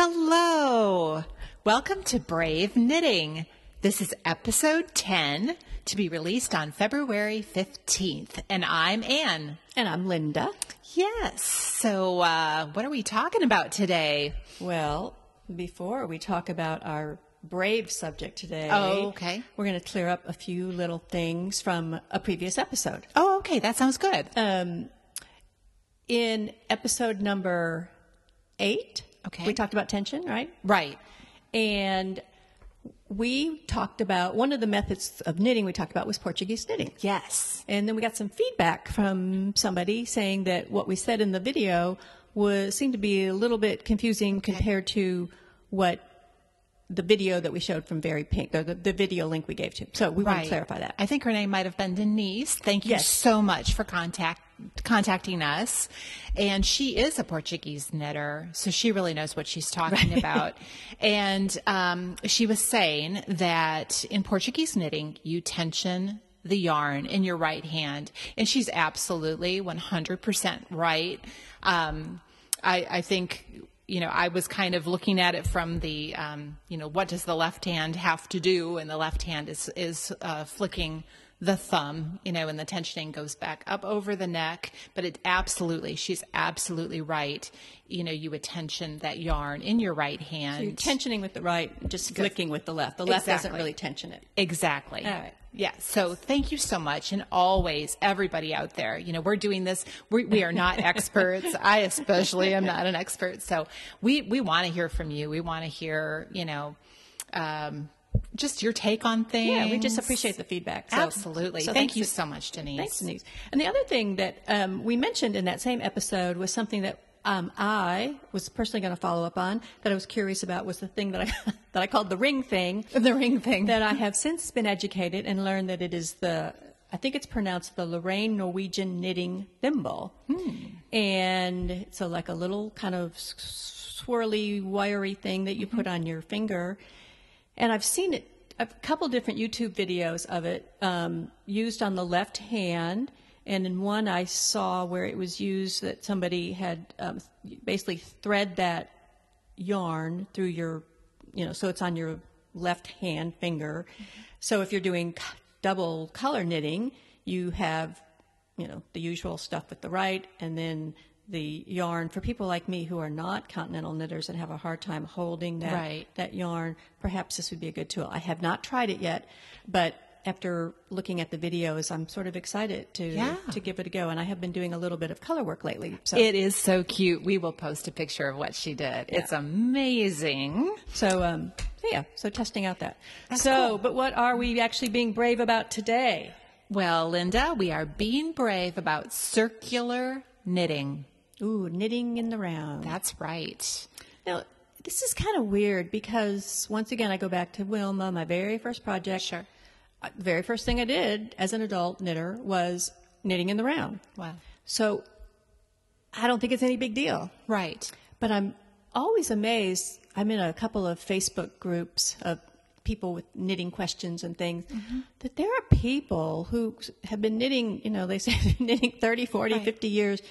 Hello. Welcome to Brave Knitting. This is episode 10 to be released on February 15th. And I'm Anne. And I'm Linda. Yes. So, uh, what are we talking about today? Well, before we talk about our brave subject today, Oh, okay. we're going to clear up a few little things from a previous episode. Oh, okay. That sounds good. Um, in episode number eight, Okay. we talked about tension, right? right. And we talked about one of the methods of knitting we talked about was Portuguese knitting. Yes. And then we got some feedback from somebody saying that what we said in the video was seemed to be a little bit confusing compared to what the video that we showed from Very Pink, the, the video link we gave to. So we want to clarify that. I think her name might have been Denise. Thank you Yes. so much for contact contacting us. And she is a Portuguese knitter, so she really knows what she's talking about. And um, she was saying that in Portuguese knitting, you tension the yarn in your right hand, and she's absolutely 100% right. Um, I, I think you know, I was kind of looking at it from the, um, you know, what does the left hand have to do? And the left hand is is uh, flicking the thumb, you know, and the tensioning goes back up over the neck. But it absolutely, she's absolutely right. You know, you would tension that yarn in your right hand. You're tensioning with the right, just flicking with the left. The left doesn't really tension it. Exactly. All right. Yeah. So thank you so much. And always, everybody out there, you know, we're doing this. We, we are not experts. I especially am not an expert. So we, we want to hear from you. We want to hear, you know, um, just your take on things. Yeah, we just appreciate the feedback. So, Absolutely. so Thank you so much, Denise. Thanks, Denise. And the other thing that um, we mentioned in that same episode was something that um, I was personally going to follow up on that I was curious about was the thing that I that I called the ring thing. The ring thing. That I have since been educated and learned that it is the I think it's pronounced the Lorraine Norwegian knitting thimble, hmm. and it's a, like a little kind of swirly, wiry thing that you put on your finger. And I've seen it a couple different YouTube videos of it um, used on the left hand. And in one I saw where it was used that somebody had um, basically thread that yarn through your, you know, so it's on your left hand finger. So if you're doing double color knitting, you have, you know, the usual stuff with the right and then the yarn for people like me who are not continental knitters and have a hard time holding that Right. that yarn, perhaps this would be a good tool. I have not tried it yet, but after looking at the videos, I'm sort of excited to Yeah. to give it a go. And I have been doing a little bit of color work lately. So it is so cute. We will post a picture of what she did. It's amazing. so um so yeah, so testing out that. so, but what are we actually being brave about today? Well, Linda, we are being brave about circular knitting. Ooh, knitting in the round. That's right. Now, this is kind of weird because once again, I go back to Wilma, my very first project. Sure. Uh, The very first thing I did as an adult knitter was knitting in the round. Wow. So I don't think it's any big deal. Right. But I'm always amazed. I'm in a couple of Facebook groups of people with knitting questions and things that there are people who have been knitting, you know, they say knitting 30, 40, Right. 50 years,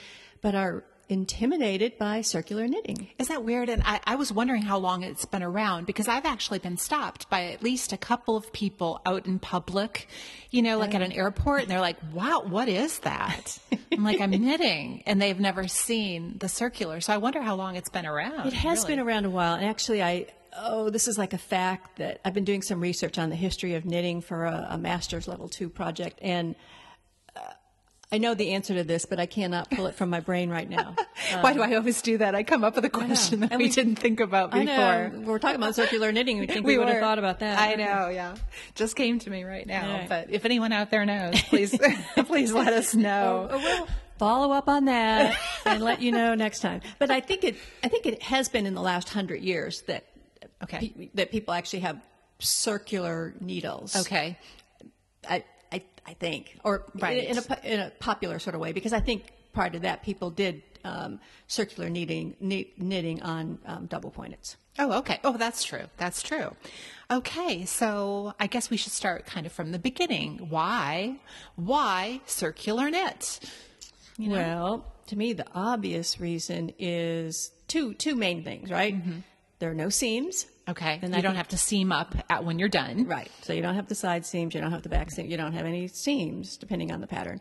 but are intimidated by circular knitting. Isn't that weird? And I, I was wondering how long it's been around because I've actually been stopped by at least a couple of people out in public, you know, like at an airport, and they're like, wow, what is that? I'm like, I'm knitting. And they've never seen the circular. So I wonder how long it's been around. It has really. been around a while, and actually, I oh, this is like a fact that I've been doing some research on the history of knitting for a, a master's level two project, and I know the answer to this, but I cannot pull it from my brain right now. Why do I always do that? I come up with a question that we, we- didn't think about I before. know we're talking about circular knitting. We think we, would have thought about that. I know, yeah. Just came to me right now. Right. But if anyone out there knows, please, please let us know. Oh, oh, we'll follow up on that and let you know next time. But I think it, I think it has been in the last hundred years that Okay. pe- that people actually have circular needles. Okay. I, I, think, or Right. in, a, in a popular sort of way, because I think prior to that, people did um, circular knitting, knit, knitting on um, double pointeds. Oh, okay. Oh, that's true. That's true. Okay, so I guess we should start kind of from the beginning. Why? Why circular knit? You know? Well, to me, the obvious reason is two two main things, right? there are no seams. Okay. And you I don't have to seam up at when you're done. Right. So you don't have the side seams, you don't have the back seam, you don't have any seams, depending on the pattern.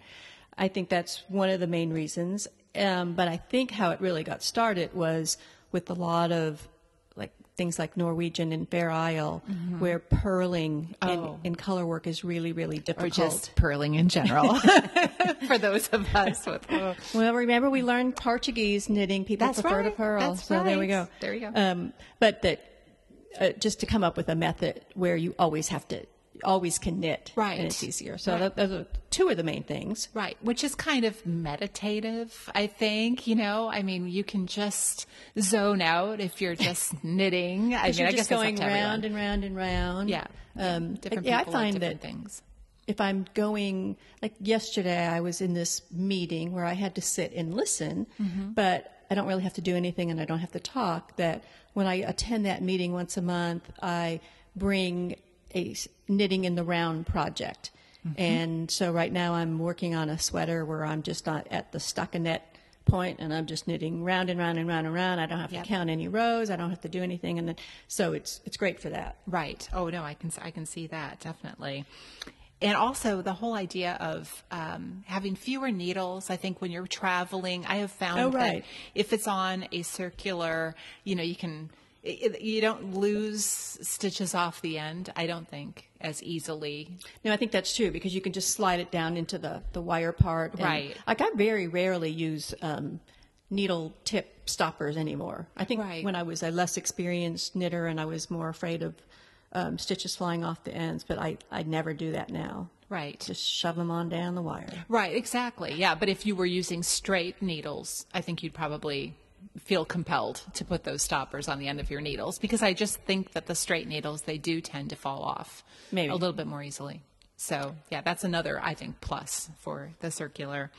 I think that's one of the main reasons. Um, but I think how it really got started was with a lot of like things like Norwegian and Fair Isle, where purling Oh. and, and color work is really, really difficult. Or just purling in general for those of us with. Well, remember we learned Portuguese knitting. People That's prefer to purl. That's so there we go. There you go. Um, but that uh, just to come up with a method where you always have to, always can knit, Right. and it's easier. So Right. those are two of the main things. Right, which is kind of meditative, I think. You know, I mean, you can just zone out if you're just knitting. I mean, you're I just guess going round and round and round. Yeah, Um, different yeah, I people like find different that things. if I'm going, like yesterday, I was in this meeting where I had to sit and listen, Mm-hmm. but I don't really have to do anything and I don't have to talk. That when I attend that meeting once a month, I bring a knitting in the round project. Mm-hmm. And so right now I'm working on a sweater where I'm just not at the stockinette point and I'm just knitting round and round and round and round. I don't have Yep. to count any rows. I don't have to do anything. And then, so it's, it's great for that. Right. Oh no, I can I can see that definitely. And also the whole idea of um, having fewer needles. I think when you're traveling, I have found Oh, that if it's on a circular, you know, you can it, you don't lose stitches off the end. I don't think as easily. No, I think that's true because you can just slide it down into the, the wire part. and- Right. Like I very rarely use um, needle tip stoppers anymore. I think Right. when I was a less experienced knitter and I was more afraid of um, stitches flying off the ends, but I, I never do that now. Right. Just shove them on down the wire. Right, exactly. Yeah, but if you were using straight needles, I think you'd probably feel compelled to put those stoppers on the end of your needles because I just think that the straight needles they do tend to fall off Maybe. a little bit more easily. So, yeah, that's another I think plus for the circular.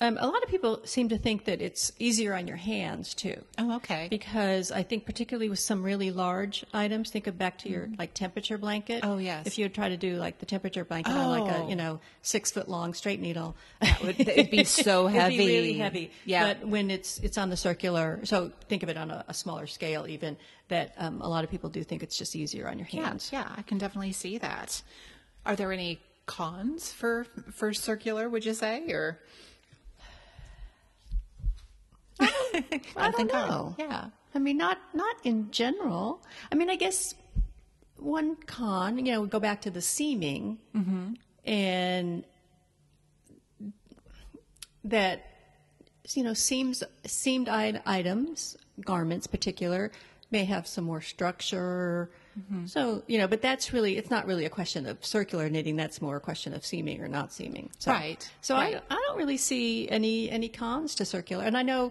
Um, a lot of people seem to think that it's easier on your hands too. Oh, okay. Because I think particularly with some really large items, think of back to your like temperature blanket. Mm-hmm. Oh, yes. If you would try to do like the temperature blanket on like a Oh. you know six foot long straight needle, would- it'd be so It'd heavy. be really heavy. Yeah. But when it's it's on the circular, so think of it on a, a smaller scale even. That um, a lot of people do think it's just easier on your Yeah, hands. yeah, I can definitely see that. Are there any cons for for circular, would you say or I don't of- know. Yeah. I mean, not not in general. I mean, I guess one con, you know, we go back to the seaming, and that you know seams seamed items, garments, particular, may have some more structure. So you know, but that's really it's not really a question of circular knitting. That's more a question of seaming or not seaming. So, Right, So right. I I don't really see any any cons to circular, and I know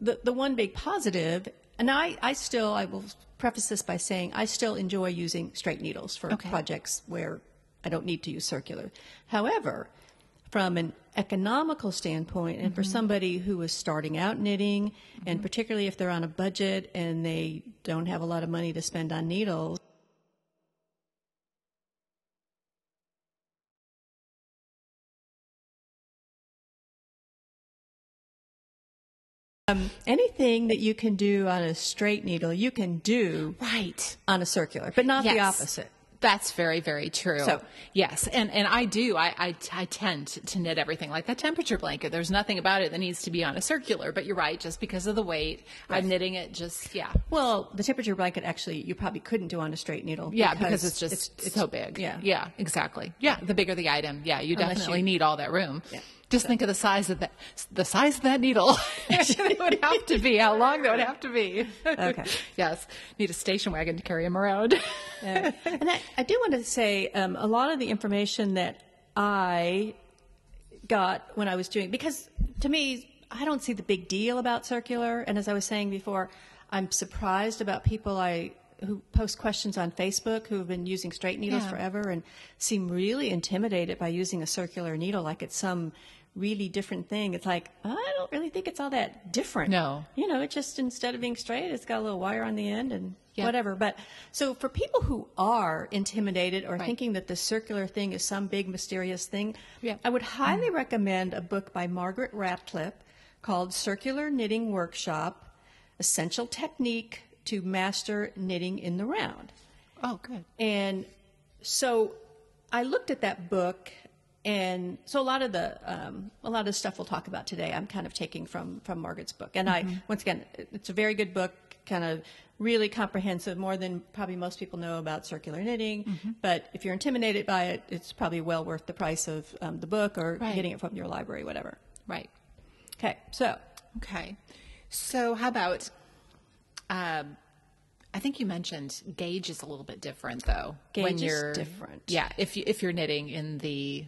the the one big positive, and I I still I will preface this by saying I still enjoy using straight needles for Okay. projects where I don't need to use circular. However, from an economical standpoint, and for Mm-hmm. somebody who is starting out knitting, and particularly if they're on a budget and they don't have a lot of money to spend on needles. Um, anything that you can do on a straight needle, you can do Right. on a circular, but not the opposite. That's very, very true. So- yes, and and I do. I, I I tend to knit everything like that temperature blanket. There's nothing about it that needs to be on a circular. But you're right, just because of the weight, I'm knitting it. Just yeah, Well, the temperature blanket actually you probably couldn't do on a straight needle. yeah, because, it's just it's so big. Yeah. yeah, exactly. Yeah, the bigger the item, yeah, you Unless definitely you- need all that room. Yeah. Just think of the size of that, the size of that needle. it would have to be how long that would have to be. Okay. yes, need a station wagon to carry them around. Uh, and I, I do want to say um, a lot of the information that I got when I was doing because to me I don't see the big deal about circular, and as I was saying before, I'm surprised about people I who post questions on Facebook who have been using straight needles Yeah. forever and seem really intimidated by using a circular needle like it's some really different thing. It's like oh, I don't really think it's all that different. No. you know, it just instead of being straight, it's got a little wire on the end and Yeah. whatever. But so for people who are intimidated or thinking that the circular thing is some big mysterious thing, Yeah. I would mm-hmm. highly recommend a book by Margaret Radcliffe called Circular Knitting Workshop: Essential Technique, to master knitting in the round. Oh, good. And so I looked at that book, and so a lot of the um, a lot of the stuff we'll talk about today, I'm kind of taking from from Margaret's book. And I once again, it's a very good book, kind of really comprehensive, more than probably most people know about circular knitting. But if you're intimidated by it, it's probably well worth the price of um, the book or Right. getting it from your library, whatever. Right. Okay, so Okay. So, how about? Um, I think you mentioned gauge is a little bit different, though. Gauge is different. Yeah, if you if you're knitting in the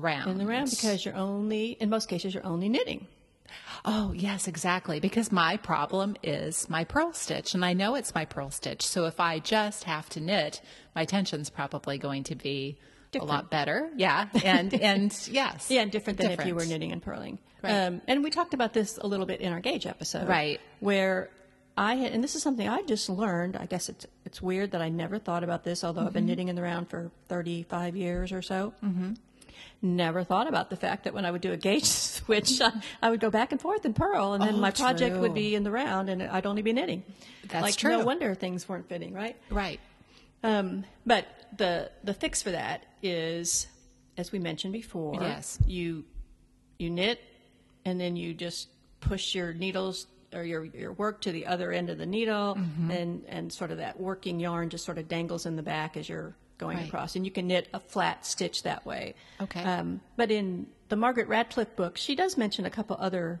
round. in the round because you're only in most cases you're only knitting. Oh, yes, exactly. Because my problem is my purl stitch, and I know it's my purl stitch. So if I just have to knit, my tension's probably going to be a lot better. Yeah, and and yes, Yeah, and different than if you were knitting and purling. Right. Um, and we talked about this a little bit in our gauge episode, Right. Where I had, and this is something I just learned. I guess it's it's weird that I never thought about this, although I've been knitting in the round for thirty five years or so. Mm-hmm. Never thought about the fact that when I would do a gauge switch, I, I would go back and forth and purl, and then Oh, my project true. would be in the round, and I'd only be knitting. That's like, true. No wonder things weren't fitting, right? Right. Um, but the the fix for that is, as we mentioned before, Yes. you you knit, and then you just push your needles or your your work to the other end of the needle, Mm-hmm. and and sort of that working yarn just sort of dangles in the back as you're going Right. across, and you can knit a flat stitch that way. Okay. Um, but in the Margaret Radcliffe book, she does mention a couple other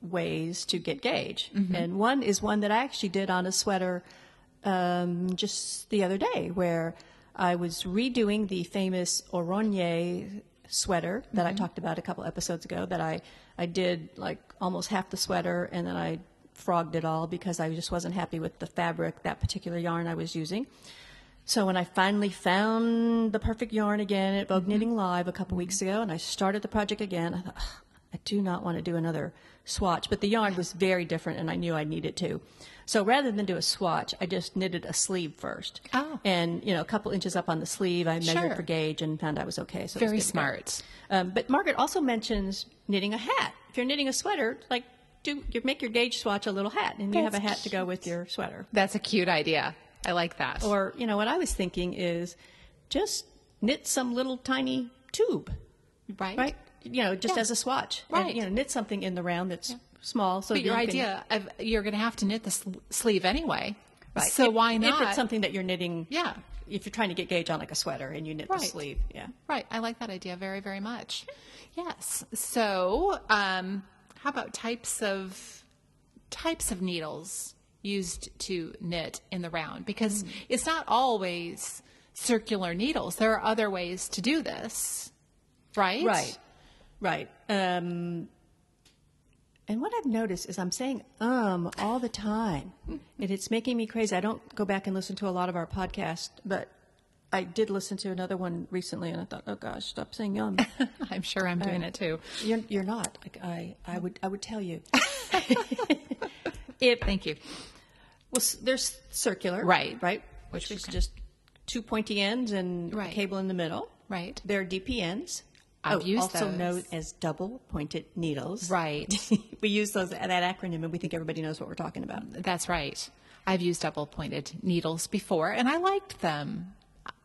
ways to get gauge, Mm-hmm. and one is one that I actually did on a sweater um, just the other day, where I was redoing the famous Oronye sweater that I talked about a couple episodes ago. That I I did like almost half the sweater, and then I frogged it all because I just wasn't happy with the fabric, that particular yarn I was using. So when I finally found the perfect yarn again at Vogue Knitting Live a couple weeks ago, and I started the project again, I thought, I do not want to do another swatch. But the yarn was very different, and I knew I needed to. So rather than do a swatch, I just knitted a sleeve first. Oh. And you know, a couple inches up on the sleeve, I measured Sure. for gauge and found I was okay. So it was Very good to go. smart. Um, but Margaret also mentions knitting a hat. If you're knitting a sweater, like do you make your gauge swatch a little hat, and you have a That's hat to go with your sweater. That's a cute idea. I like that. Or, you know, what I was thinking is just knit some little tiny tube, right. right? You know, just Yeah. as a swatch. And, Right. you know, knit something in the round that's small. So But your you can- idea of you're going to have to knit the sl- sleeve anyway. Right. So If- why not? If it's something that you're knitting. Yeah. If you're trying to get gauge on like a sweater and you knit the sleeve. Yeah. Right. I like that idea very, very much. Yes. So, um, how about types of types of needles used to knit in the round? Because it's not always circular needles. There are other ways to do this, right? Right. Right. Um, and what I've noticed is I'm saying um all the time, and it's making me crazy. I don't go back and listen to a lot of our podcasts, but I did listen to another one recently, and I thought, oh gosh, stop saying um. I'm sure I'm doing it too. you're, you're not. Like I, I would, I would tell you. if Thank you. Well, there's circular, Right. right, which is just two pointy ends and Right. a cable in the middle. Right. There are DPNs. I've oh, used also those. known as double pointed needles. Right. we use those that acronym, and we think everybody knows what we're talking about. That's right. I've used double pointed needles before and I liked them.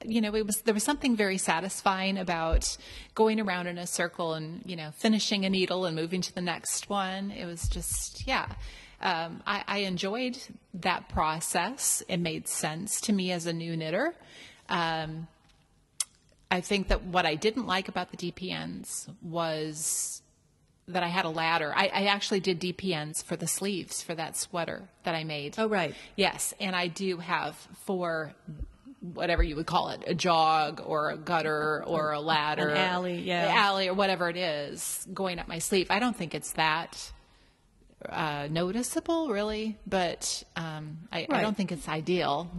You know, it was there was something very satisfying about going around in a circle and, you know, finishing a needle and moving to the next one. It was just yeah. Um, I, I enjoyed that process. It made sense to me as a new knitter. Um, I think that what I didn't like about the DPNs was that I had a ladder. I, I actually did DPNs for the sleeves for that sweater that I made. Oh, right. Yes, and I do have four, whatever you would call it, a jog or a gutter or a ladder, An alley, yeah. alley or whatever it is, going up my sleeve. I don't think it's that uh, noticeable, really, but um, I, I don't think it's ideal.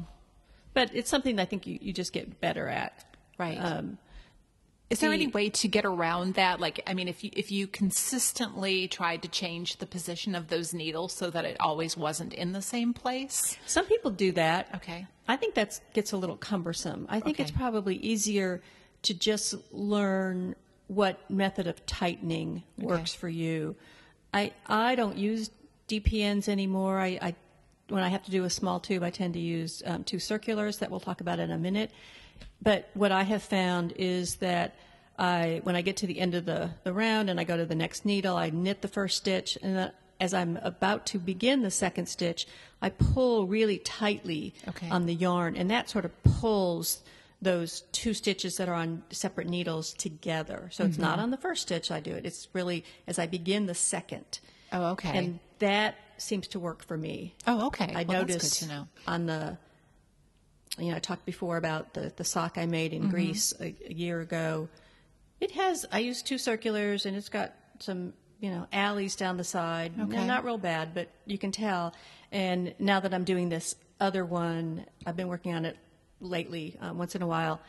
But it's something that I think you, you just get better at. Right. Um, Is there the- any way to get around that? Like, I mean, if you if you consistently tried to change the position of those needles so that it always wasn't in the same place. some people do that. Okay. I think that gets a little cumbersome. I think it's probably easier to just learn what method of tightening works for you. I I don't use DPNs anymore. I, I when I have to do a small tube, I tend to use um, two circulars that we'll talk about in a minute. But what I have found is that I, when I get to the end of the, the round and I go to the next needle, I knit the first stitch, and then as I'm about to begin the second stitch, I pull really tightly Okay. on the yarn, and that sort of pulls those two stitches that are on separate needles together. So it's Mm-hmm. not on the first stitch I do it. It's really as I begin the second. Oh, okay. And that seems to work for me. oh, okay. I well, noticed That's to know. on the, you know, I talked before about the, the sock I made Mm-hmm. in Greece a, a year ago. It has, I used two circulars and it's got some, you know, alleys down the side. Okay. Not real bad, but you can tell. And now that I'm doing this other one, I've been working on it lately, um, once in a while.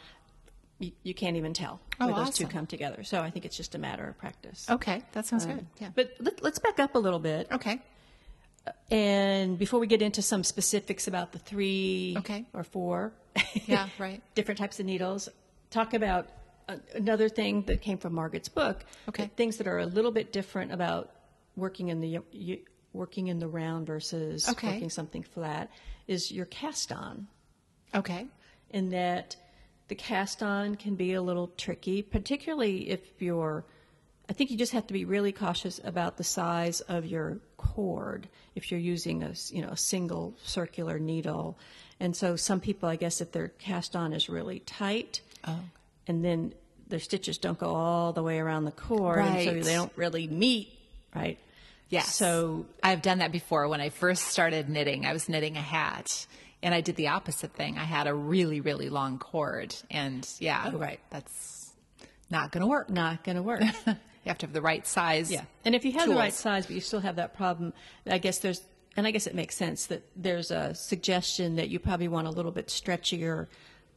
You, you can't even tell Oh, where those two come together. So I think it's just a matter of practice. Okay, that sounds good. Yeah. But let, let's back up a little bit. Okay. And before we get into some specifics about the three Okay. or four Yeah, right. different types of needles, talk about uh, another thing that came from Margaret's book. Okay. that Things that are a little bit different about working in the you, working in the round versus Okay. working something flat is your cast on Okay. In that the cast on can be a little tricky, particularly if you're. I think you just have to be really cautious about the size of your cord if you're using a you know a single circular needle, and so some people, I guess, if their cast on is really tight, Oh. and then their stitches don't go all the way around the cord, and so they don't really meet, right? Yes. So I've done that before. When I first started knitting, I was knitting a hat and I did the opposite thing. I had a really, really long cord. And yeah, Oh, right. that's not going to work. not going to work. You have to have the right size. Yeah, and if you have the right size, but you still have that problem, I guess there's, and I guess it makes sense that there's a suggestion that you probably want a little bit stretchier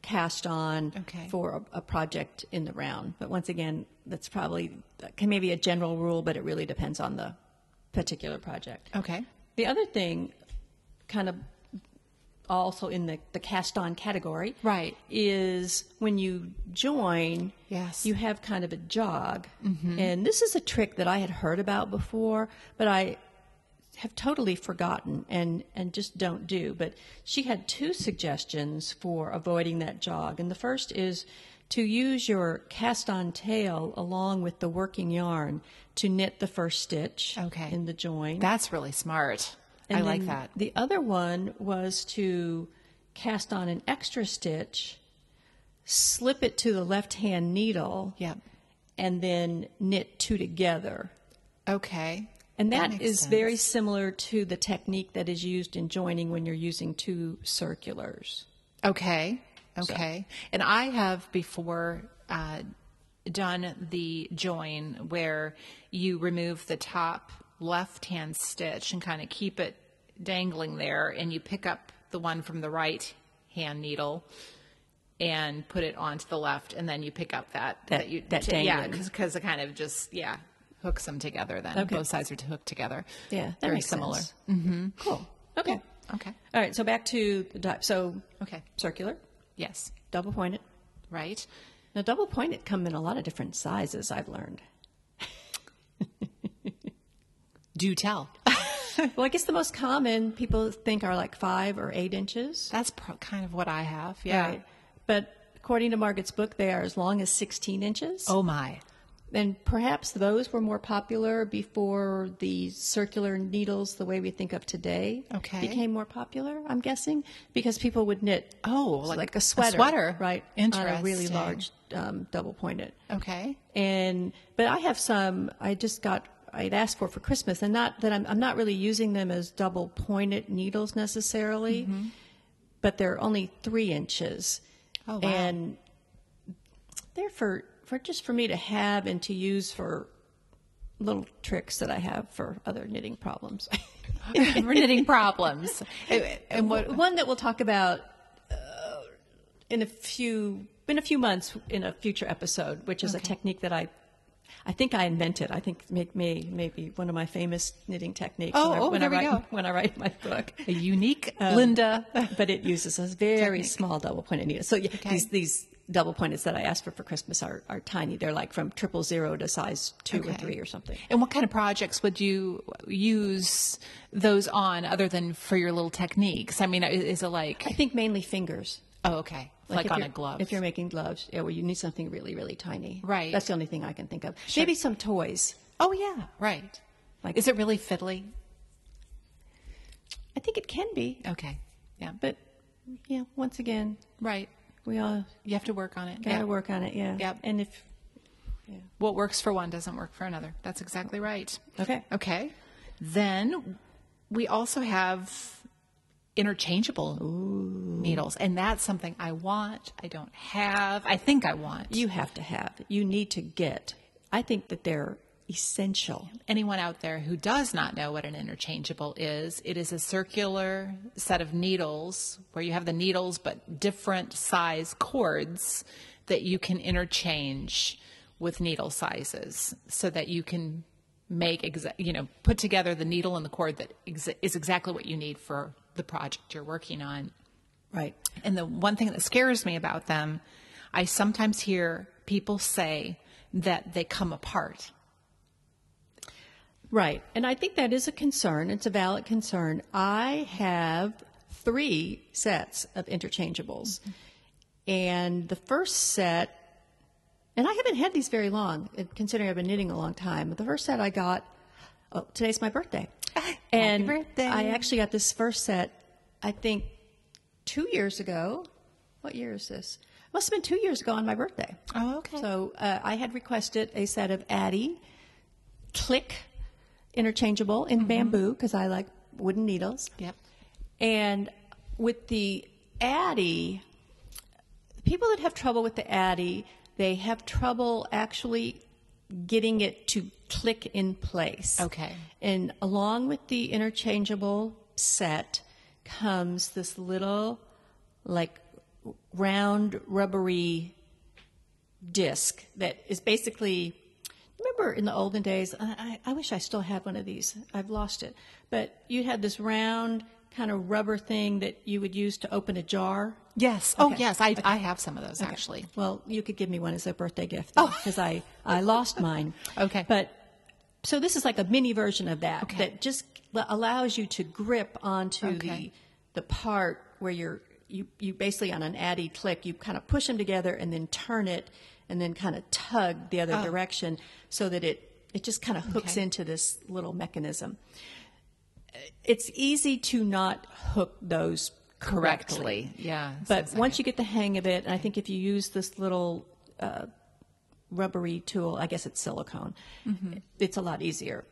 cast on Okay. for a, a project in the round. But once again, that's probably that can maybe a general rule, but it really depends on the particular project. Okay. The other thing, kind of also in the, the cast on category, Right. is when you join, Yes. you have kind of a jog. Mm-hmm. And this is a trick that I had heard about before, but I have totally forgotten and, and just don't do. But she had two suggestions for avoiding that jog. And the first is to use your cast on tail along with the working yarn to knit the first stitch Okay. in the join. That's really smart. I like that. The other one was to cast on an extra stitch, slip it to the left hand needle, Yep. and then knit two together. Okay. And that makes is sense. very similar to the technique that is used in joining when you're using two circulars. Okay. Okay. And I have before uh, done the join where you remove the top left hand stitch and kind of keep it dangling there, and you pick up the one from the right hand needle and put it onto the left, and then you pick up that That- you that t- yeah because it kind of just yeah hooks them together. Then Okay. both sides are to hook together. Yeah, that very makes similar. sense. Mm-hmm. Cool. Okay. Okay. All right. So back to the type. So Okay. circular, Yes. double pointed. Right. Now double pointed come in a lot of different sizes. I've learned. Do tell. Well, I guess the most common people think are like five or eight inches. That's pro- kind of what I have. Yeah. Right. But according to Margaret's book, they are as long as 16 inches. Oh my. And perhaps those were more popular before the circular needles, the way we think of today, Okay. became more popular, I'm guessing, because people would knit Oh, like, like a sweater. sweater. Right. On a really large um, double pointed. Okay. And, but I have some, I just got, I'd asked for for Christmas, and not that I'm, I'm not really using them as double pointed needles necessarily, Mm-hmm. but they're only three inches. Oh, wow. And they're for, for just for me to have and to use for little tricks that I have for other knitting problems. For knitting problems. And, and what? One that we'll talk about uh, in a few in a few months in a future episode, which is a technique that I I think I invented. I think may, may maybe one of my famous knitting techniques Oh, when, I, oh, when there I we write go. when I write my book. A unique um, um, Linda. but it uses a very Technique. small double pointed needle. So yeah, these these double pointeds that I asked for for Christmas are, are tiny. They're like from triple zero to size two or three or something. And what kind of projects would you use those on other than for your little techniques? I mean, is is it like, I think mainly fingers. Oh, okay, like, if on a glove? If you're making gloves, yeah, well, you need something really, really tiny. Right. That's the only thing I can think of. Maybe some toys. oh, yeah, right. Like- is it really fiddly? I think it can be, Okay, yeah, but yeah, once again, right. we all You have to work on it. got to Yeah. work on it. Yeah. Yep. And if What works for one doesn't work for another. That's exactly right. okay, Okay. Then we also have interchangeable needles, and that's something I want. I don't have. I think I want. you have to have. You need to get. I think that they're essential. anyone out there who does not know what an interchangeable is, it is a circular set of needles where you have the needles but different size cords that you can interchange with needle sizes so that you can make exa- you know put together the needle and the cord that exa- is exactly what you need for the project you're working on Right. and the one thing that scares me about them, I sometimes hear people say that they come apart. Right. And I think that is a concern. It's a valid concern. I have three sets of interchangeables. And the first set, and I haven't had these very long, considering I've been knitting a long time. But the first set I got, oh, today's my birthday. and birthday. I actually got this first set, I think, two years ago. What year is this? Must have been two years ago on my birthday. Oh, okay. So uh, I had requested a set of Addi click interchangeable in bamboo because I like wooden needles. Yep. And with the Addi, people that have trouble with the Addi, they have trouble actually getting it to click in place. Okay. And along with the interchangeable set comes this little, like, round rubbery disc that is basically remember in the olden days I, I I wish i still had one of these i've lost it but you had this round kind of rubber thing that you would use to open a jar Yes. Oh, yes. I, I have some of those actually. well you could give me one as a birthday gift oh. because i i lost mine Okay. but so this is like a mini version of that Okay. that just allows you to grip onto Okay. the the part where you're you you basically on an addi click you kind of push them together and then turn it and then kind of tug the other oh. direction so that it it just kind of hooks Oh. Okay. into this little mechanism. It's easy to not hook those correctly. Correctly. Yeah. But like once it. you get the hang of it, and I think if you use this little uh, rubbery tool, I guess it's silicone, Mm-hmm. it's a lot easier.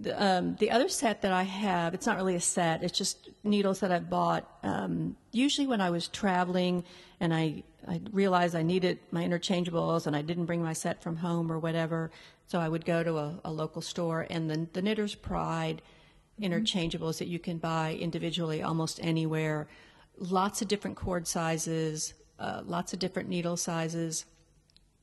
The, um, the other set that I have, it's not really a set, it's just needles that I've bought. Um, usually when I was traveling and I, I realized I needed my interchangeables and I didn't bring my set from home or whatever, so I would go to a, a local store and the, the Knitter's Pride interchangeables that you can buy individually almost anywhere. Lots of different cord sizes, uh, lots of different needle sizes,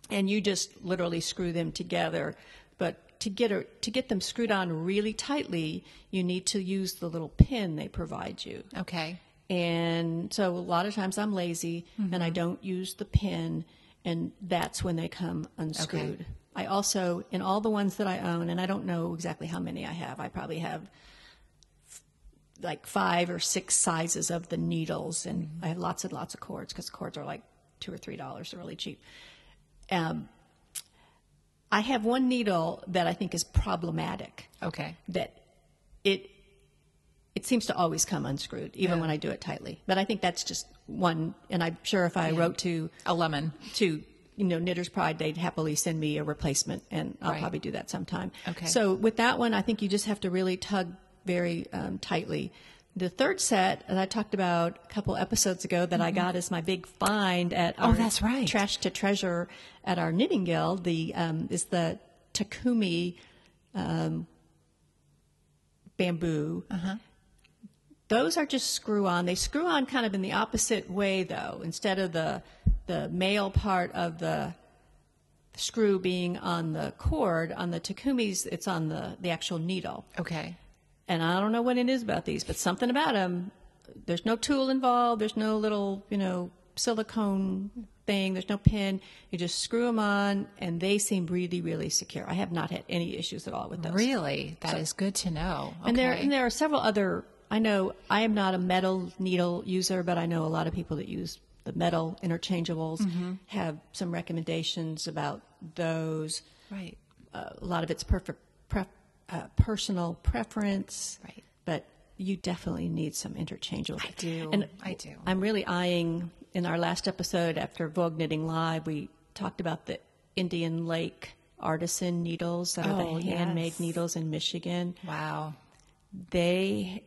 and you just literally screw them together. But to get a, to get them screwed on really tightly, you need to use the little pin they provide you. Okay. And so a lot of times I'm lazy and I don't use the pin, and that's when they come unscrewed. Okay. I also, in all the ones that I own, and I don't know exactly how many I have, I probably have like five or six sizes of the needles, and I have lots and lots of cords because cords are like two or three dollars. They're really cheap. Um, I have one needle that I think is problematic Okay. that it it seems to always come unscrewed, even when I do it tightly. But I think that's just one. And I'm sure if I wrote to A lemon. to you know Knitter's Pride, they'd happily send me a replacement, and I'll Right. probably do that sometime. Okay. So with that one, I think you just have to really tug very um, tightly. The third set that I talked about a couple episodes ago that I got as my big find at our Mm-hmm. that's right. trash to treasure at our knitting guild. The um, is the Takumi um, bamboo. Uh-huh. Those are just screw on. They screw on kind of in the opposite way though. Instead of the the male part of the screw being on the cord, on the Takumis it's on the the actual needle. Okay. And I don't know what it is about these, but something about them. There's no tool involved. There's no little, you know, silicone thing. There's no pin. You just screw them on, and they seem really, really secure. I have not had any issues at all with those. Really, that is good to know. And there, and there are several other. I know I am not a metal needle user, but I know a lot of people that use the metal interchangeables Mm-hmm. have some recommendations about those. right, Uh, a lot of it's perfect uh, personal preference, Right. But you definitely need some interchangeable. I do. And I do. I'm really eyeing. In our last episode after Vogue Knitting Live, we talked about the Indian Lake artisan needles that are Oh, the handmade yes. needles in Michigan wow. they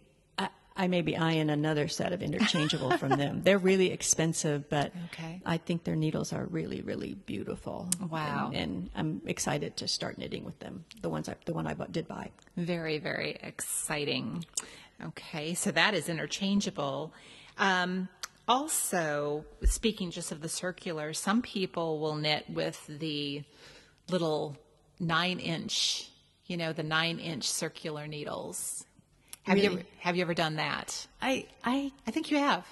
I, may be eyeing another set of interchangeable from them they're really expensive but Okay. i think their needles are really really beautiful Wow. and, and i'm excited to start knitting with them the ones I, the one i bought, did buy Very, very exciting. Okay, so that is interchangeable. Um, also, speaking just of the circular, some people will knit with the little nine inch, you know, the nine inch circular needles. Have you ever, have you ever done that? i i I think you have.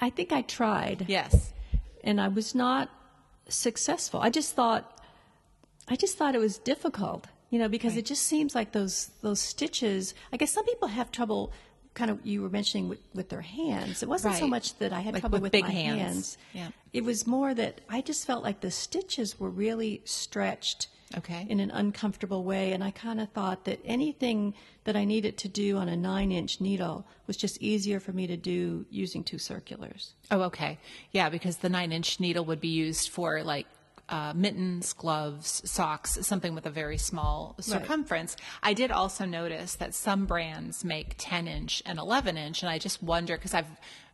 i think i tried Yes. and i was not successful i just thought i just thought it was difficult you know because it just seems like those those stitches i guess some people have trouble kind of you were mentioning with, with their hands it wasn't so much that i had Like trouble with with, big my hands. hands, Yeah. it was more that i just felt like the stitches were really stretched Okay. in an uncomfortable way and i kind of thought that anything that i needed to do on a nine inch needle was just easier for me to do using two circulars Oh, okay. Yeah, because the nine inch needle would be used for like uh, mittens, gloves, socks, something with a very small circumference. I did also notice that some brands make 10 inch and 11 inch, and I just wonder because I've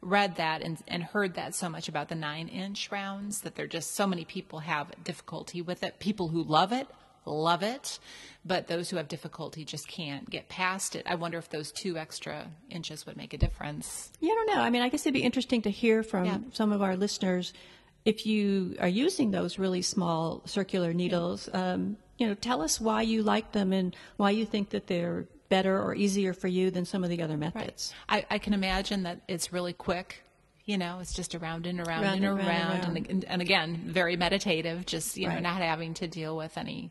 read that and, and heard that so much about the nine inch rounds that there just so many people have difficulty with it. People who love it, love it, but those who have difficulty just can't get past it. I wonder if those two extra inches would make a difference. Yeah, I don't know. I mean, I guess it'd be interesting to hear from Yeah. some of our listeners if you are using those really small circular needles. Um, you know, tell us why you like them and why you think that they're better or easier for you than some of the other methods. I, I can imagine that it's really quick. You know, it's just around and around Round and around, round and And, and, again, very meditative. Just you know, Right. not having to deal with any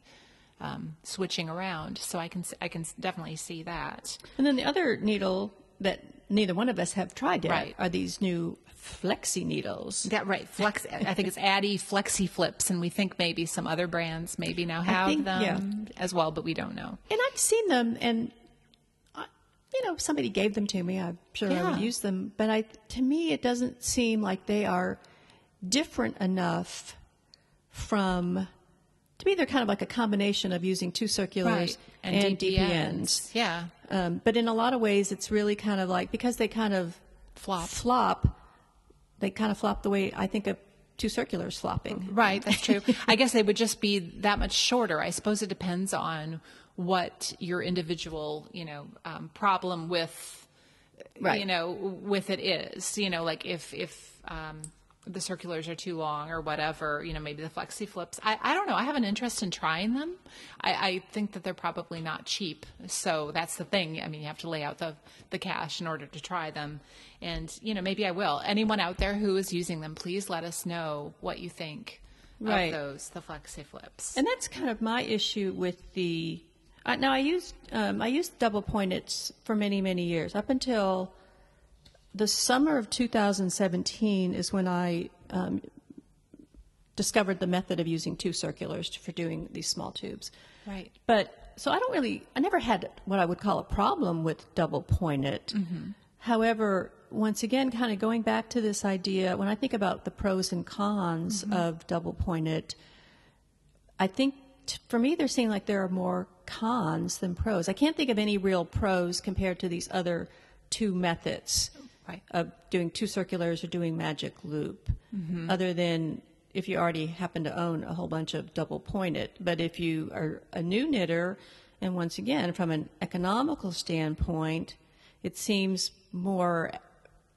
um, switching around. So I can I can definitely see that. And then the other needle that neither one of us have tried yet Right. are these new flexi needles. That right, flex. I think it's Addi Flexi Flips, and we think maybe some other brands maybe now have think- them yeah. as well, but we don't know. And I've seen them, and you know, if somebody gave them to me. I'm sure I would use them, but I, to me, it doesn't seem like they are different enough from. To me, they're kind of like a combination of using two circulars and, DPNs. Yeah, Um, but in a lot of ways, it's really kind of like because they kind of flop. flop, they kind of flop the way I think of two circulars flopping. Right, that's true. I guess they would just be that much shorter. I suppose it depends on what your individual, you know, um, problem with, Right. you know, with it is. You know, like if if um, the circulars are too long or whatever, you know, maybe the flexi flips. I, I don't know. I have an interest in trying them. I, I think that they're probably not cheap. So that's the thing. I mean, you have to lay out the the cash in order to try them. And you know, maybe I will. Anyone out there who is using them, please let us know what you think Right. of those, the flexi flips. And that's kind of my issue with the. Uh, now I used um, I used double pointed for many many years up until the summer of 2017 is when I um, discovered the method of using two circulars for doing these small tubes. Right. But so I don't really, I never had what I would call a problem with double pointed. However, once again, kind of going back to this idea, when I think about the pros and cons of double pointed, I think t- for me, there seem like there are more cons than pros. I can't think of any real pros compared to these other two methods Right. of doing two circulars or doing magic loop, mm-hmm. other than if you already happen to own a whole bunch of double pointed. But if you are a new knitter, and once again, from an economical standpoint, it seems more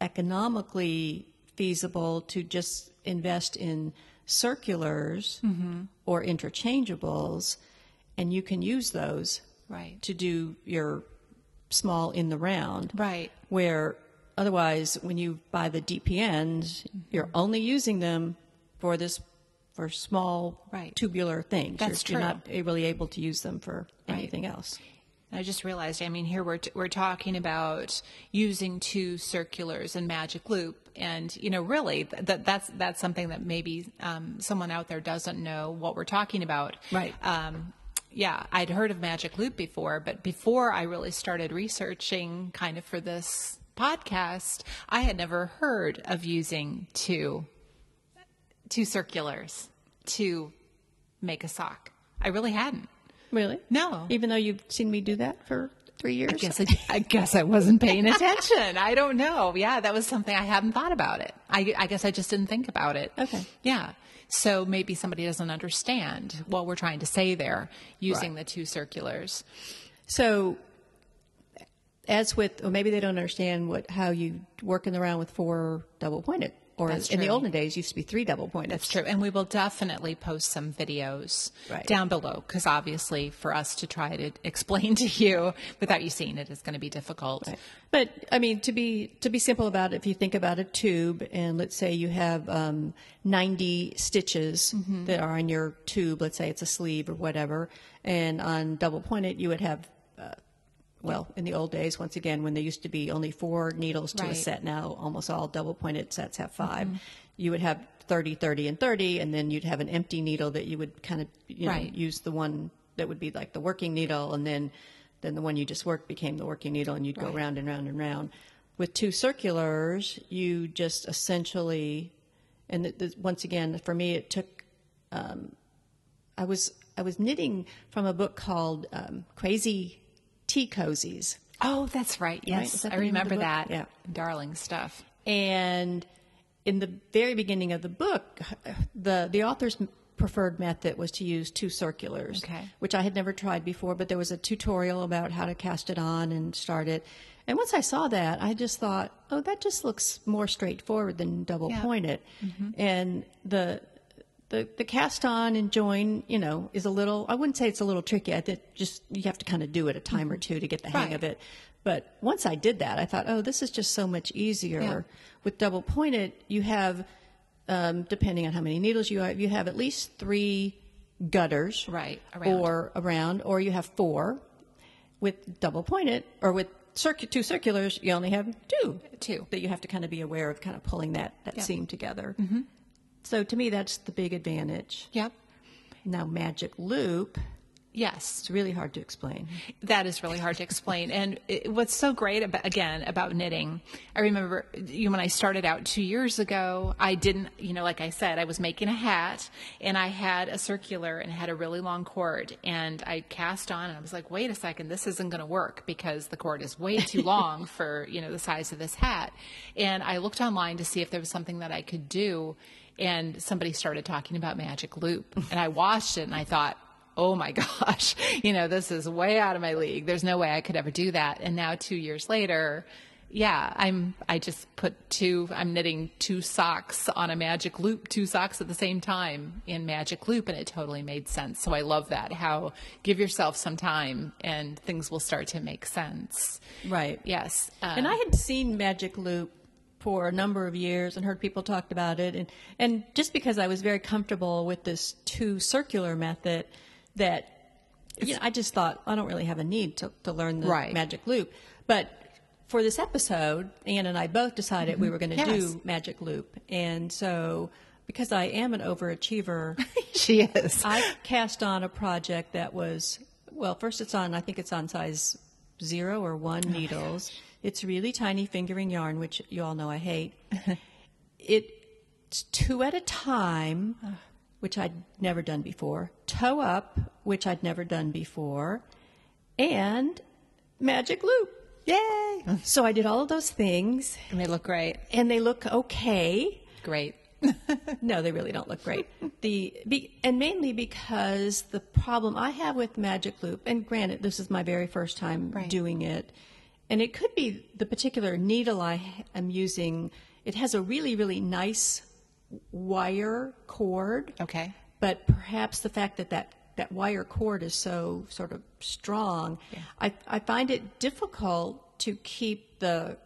economically feasible to just invest in circulars mm-hmm. or interchangeables, and you can use those Right. to do your small in the round. Right. Where otherwise, when you buy the DPNs, you're only using them for this for small Right. tubular things. That's you're, true. you're not really able to use them for anything else. I just realized, I mean, here we're, t- we're talking about using two circulars and magic loop. And, you know, really, th- that that's, that's something that maybe um, someone out there doesn't know what we're talking about. Right. Um, yeah, I'd heard of magic loop before, but before I really started researching kind of for this podcast, I had never heard of using two, two circulars to make a sock. I really hadn't. Really? No. Even though you've seen me do that for three years? I guess I, I guess I wasn't paying attention. I don't know. Yeah, that was something I hadn't thought about it. I, I guess I just didn't think about it. Okay. Yeah. So maybe somebody doesn't understand what we're trying to say there using the two circulars. So, as with, or maybe they don't understand what how you working around with four double pointed, or That's in the olden days used to be three double pointed. That's true. And we will definitely post some videos Right. down below because obviously for us to try to explain to you without you seeing it is going to be difficult. But I mean, to be to be simple about it, if you think about a tube, and let's say you have um, 90 stitches Mm-hmm. that are on your tube, let's say it's a sleeve or whatever, and on double pointed, you would have. Well, in the old days, once again, when there used to be only four needles to a Right. Mm-hmm. set, now almost all double pointed sets have 5 You would have 30, 30, and 30, and then you'd have an empty needle that you would kind of you know, Right. use the one that would be like the working needle, and then then the one you just worked became the working needle, and you'd go Right. round and round and round. With two circulars, you just essentially, and once again, for me, it took. Um, I was I was knitting from a book called um, Crazy Tea Cozies, Oh, that's right. Yes. Is that I the name of the remember that. Yeah. Darling stuff. and in the very beginning of the book, the the author's preferred method was to use two circulars, Okay. which I had never tried before. But there was a tutorial about how to cast it on and start it. And once I saw that, I just thought, oh, that just looks more straightforward than double Yeah. pointed. Mm-hmm. And the the the cast on and join, you know, is a little. I wouldn't say it's a little tricky. I think just you have to kind of do it a time or two to get the hang Right. of it. But once I did that, I thought, oh, this is just so much easier. Yeah. With double pointed, you have, um, depending on how many needles you have, you have at least three gutters, Right, around. or around, or you have four. With double pointed, or with circu- two circulars, you only have two. Two. that you have to kind of be aware of, kind of pulling that that Yeah. seam together. Mm-hmm. So to me, that's the big advantage. Yep. Now, magic loop, Yes. it's really hard to explain. That is really hard to explain. And it, what's so great about, again, about knitting, I remember you know, when I started out two years ago, I didn't, you know, like I said, I was making a hat and I had a circular and had a really long cord and I cast on and I was like, wait a second, this isn't going to work because the cord is way too long for, you know, the size of this hat. And I looked online to see if there was something that I could do. And somebody started talking about magic loop and I watched it and I thought, oh my gosh, you know, this is way out of my league. There's no way I could ever do that. And now two years later, yeah, I'm, I just put two, I'm knitting two socks on a magic loop, two socks at the same time in magic loop. And it totally made sense. So I love that. How give yourself some time and things will start to make sense. Right. Yes. Uh, And I had seen Magic Loop for a number of years and heard people talk about it. And, and just because I was very comfortable with this two circular method, that you know, I just thought I don't really have a need to, to learn the Right. Magic Loop. But for this episode, Anne and I both decided we mm-hmm. were going to Yes. do Magic Loop. And so, because I am an overachiever, she is. I cast on a project that was well. First, it's on. I think it's on size zero or one oh, needles. It's really tiny fingering yarn, which you all know I hate. it's two at a time, which I'd never done before. Toe up, which I'd never done before, and magic loop. Yay. So I did all of those things, And they look great. and they look okay. Great. No, they really don't look great. The be, and mainly because the problem I have with Magic Loop, and granted, this is my very first time Right. doing it, and it could be the particular needle I am using. It has a really, really nice wire cord, Okay. but perhaps the fact that that, that wire cord is so sort of strong, I, I find it difficult to keep the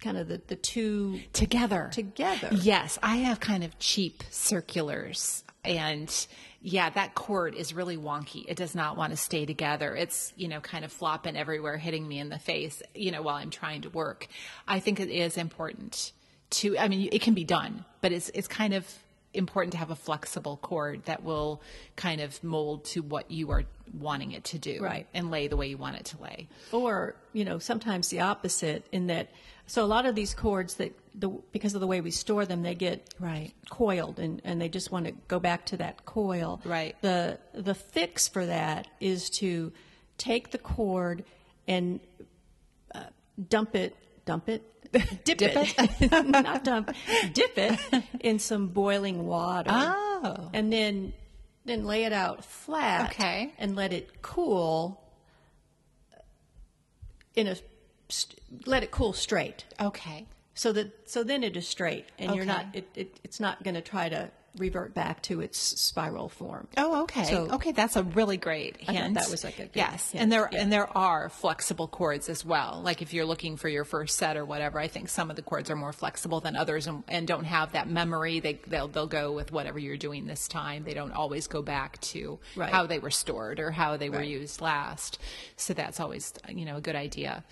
kind of the, the two Together. together. Yes, I have kind of cheap circulars. And yeah, that cord is really wonky. It does not want to stay together. It's, you know, kind of flopping everywhere, hitting me in the face, you know, while I'm trying to work. I think it is important to, I mean, it can be done, but it's, it's kind of important to have a flexible cord that will kind of mold to what you are wanting it to do. Right. And lay the way you want it to lay. or you know sometimes the opposite in that so a lot of these cords that the because of the way we store them they get Right. coiled and, and they just want to go back to that coil Right. the the fix for that is to take the cord and uh, dump it dump it dip, Dip it, not dump dip it in some boiling water Oh. and then then lay it out flat Okay. and let it cool in a let it cool straight Okay. so that so then it is straight and you're not it, it it's not going to try to revert back to its spiral form Oh, okay. So- okay, that's a really great hint. that was like a good yes, hint, and there yeah. and there are flexible cords as well. Like if you're looking for your first set or whatever, I think some of the cords are more flexible than others and, and don't have that memory. They they'll they'll go with whatever you're doing this time. They don't always go back to Right. how they were stored or how they were Right. used last. So that's always you know a good idea.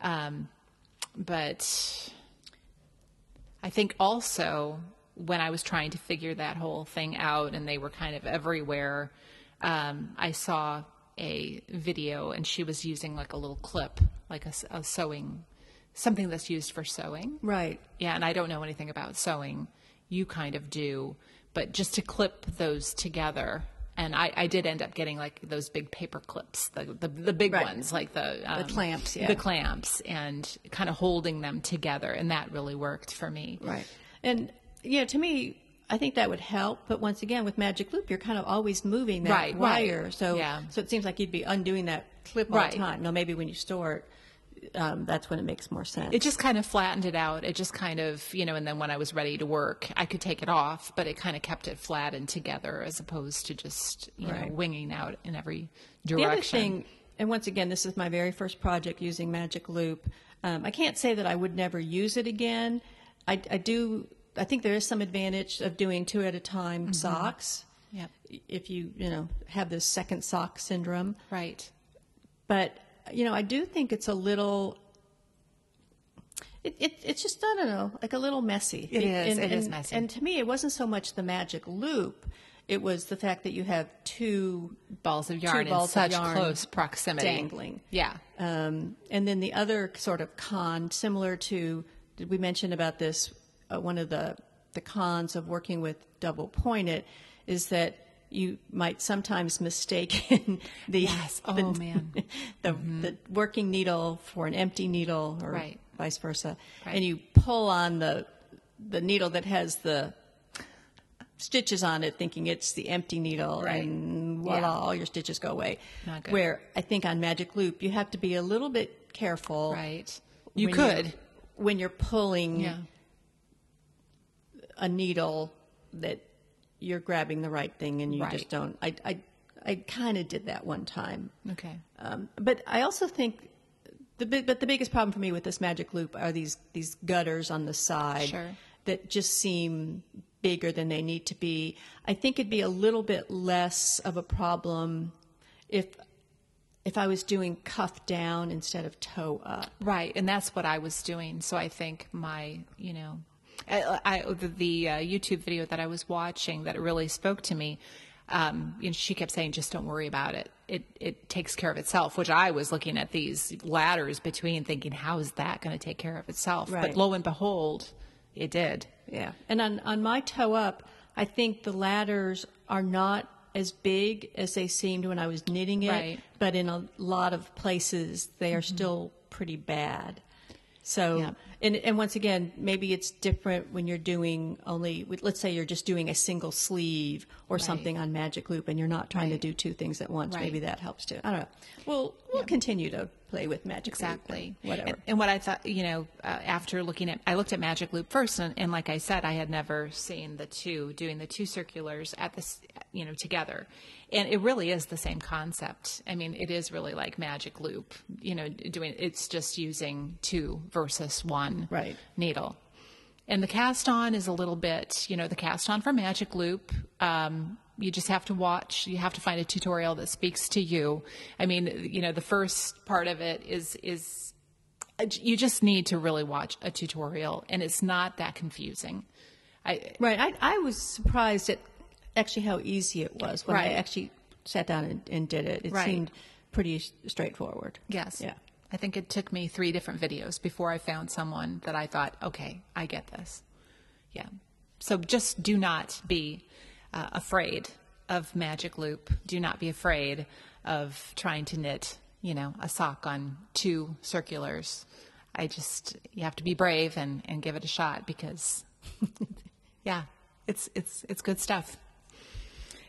Um, but I think also when I was trying to figure that whole thing out and they were kind of everywhere, um, I saw a video and she was using like a little clip, like a sewing, something that's used for sewing. right Yeah, and I don't know anything about sewing. You kind of do, but just to clip those together. And I, I did end up getting like those big paper clips, the the, the big Right. ones, like the um, clamps, yeah. the clamps, and kind of holding them together, and that really worked for me. right and you know to me I think that would help, but once again, with Magic Loop, you're kind of always moving that Right, right. wire, so Yeah. so it seems like you'd be undoing that clip all Right. the time. Now, maybe when you store it, um, that's when it makes more sense. It just kind of flattened it out. It just kind of, you know, and then when I was ready to work, I could take it off, but it kind of kept it flat and together as opposed to just, you know, winging out in every direction. The other thing, and once again, this is my very first project using Magic Loop. Um, I can't say that I would never use it again. I, I do. I think there is some advantage of doing two at a time Mm-hmm. socks. Yep. If you you know have this second sock syndrome, Right. but you know I do think it's a little. It, it, it's just I don't know, like a little messy. It is, And, it is and- messy. And to me, it wasn't so much the magic loop; it was the fact that you have two Balls of yarn in balls of such yarn close proximity. dangling. Yeah. Um, and then the other sort of con, similar to, did we mention about this? Uh, one of the the cons of working with double pointed is that you might sometimes mistake the Yes. Oh, the, man. the, the working needle for an empty needle or Right. vice versa, Right. and you pull on the the needle that has the stitches on it, thinking it's the empty needle, Right. and voila, Yeah. all your stitches go away. Where I think on Magic Loop, you have to be a little bit careful. Right. You could. when you're pulling Yeah. A needle that you're grabbing the right thing and you Right. just don't. I I I kind of did that one time. Okay. Um, but I also think the but the biggest problem for me with this magic loop are these these gutters on the side Sure. that just seem bigger than they need to be. I think it'd be a little bit less of a problem if if I was doing cuff down instead of toe up. Right, and that's what I was doing. So I think my, you know, I, I the, the uh, YouTube video that I was watching that really spoke to me. Um, and she kept saying, "Just don't worry about it. It it takes care of itself." Which I was looking at these ladders between, thinking, "How is that going to take care of itself?" Right. But lo and behold, it did. Yeah. And on, on my toe up, I think the ladders are not as big as they seemed when I was knitting it. Right. But in a lot of places, they are still pretty bad. So, Yeah. And, and once again, maybe it's different when you're doing only, let's say you're just doing a single sleeve or something on Magic Loop and you're not trying Right. to do two things at once. Right. Maybe that helps too. I don't know. We'll, we'll continue to play with Magic Exactly. Loop. Whatever. And, and what I thought, you know, uh, after looking at, I looked at Magic Loop first, and, and like I said, I had never seen the two doing the two circulars at this, you know, together, and it really is the same concept. I mean, it is really like Magic Loop, you know, doing it's just using two versus one Right. needle. And the cast on is a little bit, you know, the cast on for Magic Loop. Um, you just have to watch. You have to find a tutorial that speaks to you. I mean, you know, the first part of it is is you just need to really watch a tutorial, and it's not that confusing. I, Right. I, I was surprised at actually how easy it was when I actually sat down and, and did it. It Right. seemed pretty straightforward. Yes. Yeah. I think it took me three different videos before I found someone that I thought, okay, I get this. Yeah. So just do not be uh, afraid of Magic Loop. Do not be afraid of trying to knit, you know, a sock on two circulars. I just, you have to be brave and, and give it a shot because, yeah, it's, it's, it's good stuff.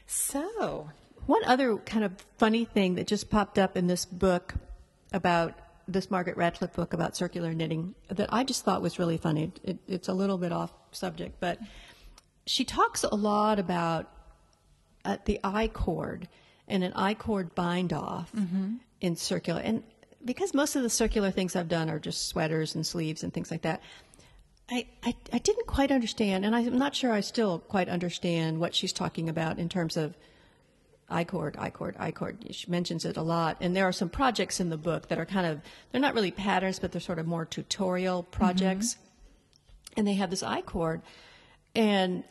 So, One other kind of funny thing that just popped up in this book about this Margaret Radcliffe book about circular knitting that I just thought was really funny. It, it's a little bit off subject, but she talks a lot about uh, the I cord and an I cord bind off in circular. And because most of the circular things I've done are just sweaters and sleeves and things like that, I, I, I didn't quite understand, and I'm not sure I still quite understand what she's talking about in terms of I-cord, I-cord, I-cord. She mentions it a lot. And there are some projects in the book that are kind of, they're not really patterns, but they're sort of more tutorial mm-hmm. projects. And they have this I-cord. And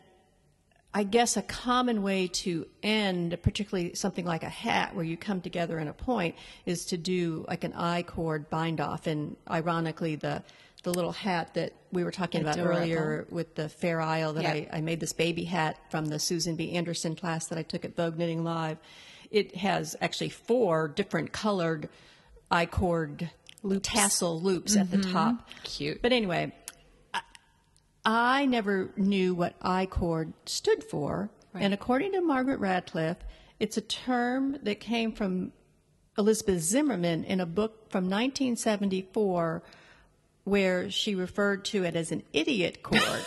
I guess a common way to end, particularly something like a hat where you come together in a point, is to do like an I-cord bind off. And ironically, the the little hat that we were talking about Adorable. earlier with the Fair Isle that Yep. I, I made this baby hat from the Susan B. Anderson class that I took at Vogue Knitting Live. It has actually four different colored I-cord tassel loops at the mm-hmm. top. Cute. But anyway, I, I never knew what I-cord stood for. And according to Margaret Radcliffe, it's a term that came from Elizabeth Zimmermann in a book from 1974 where she referred to it as an idiot cord.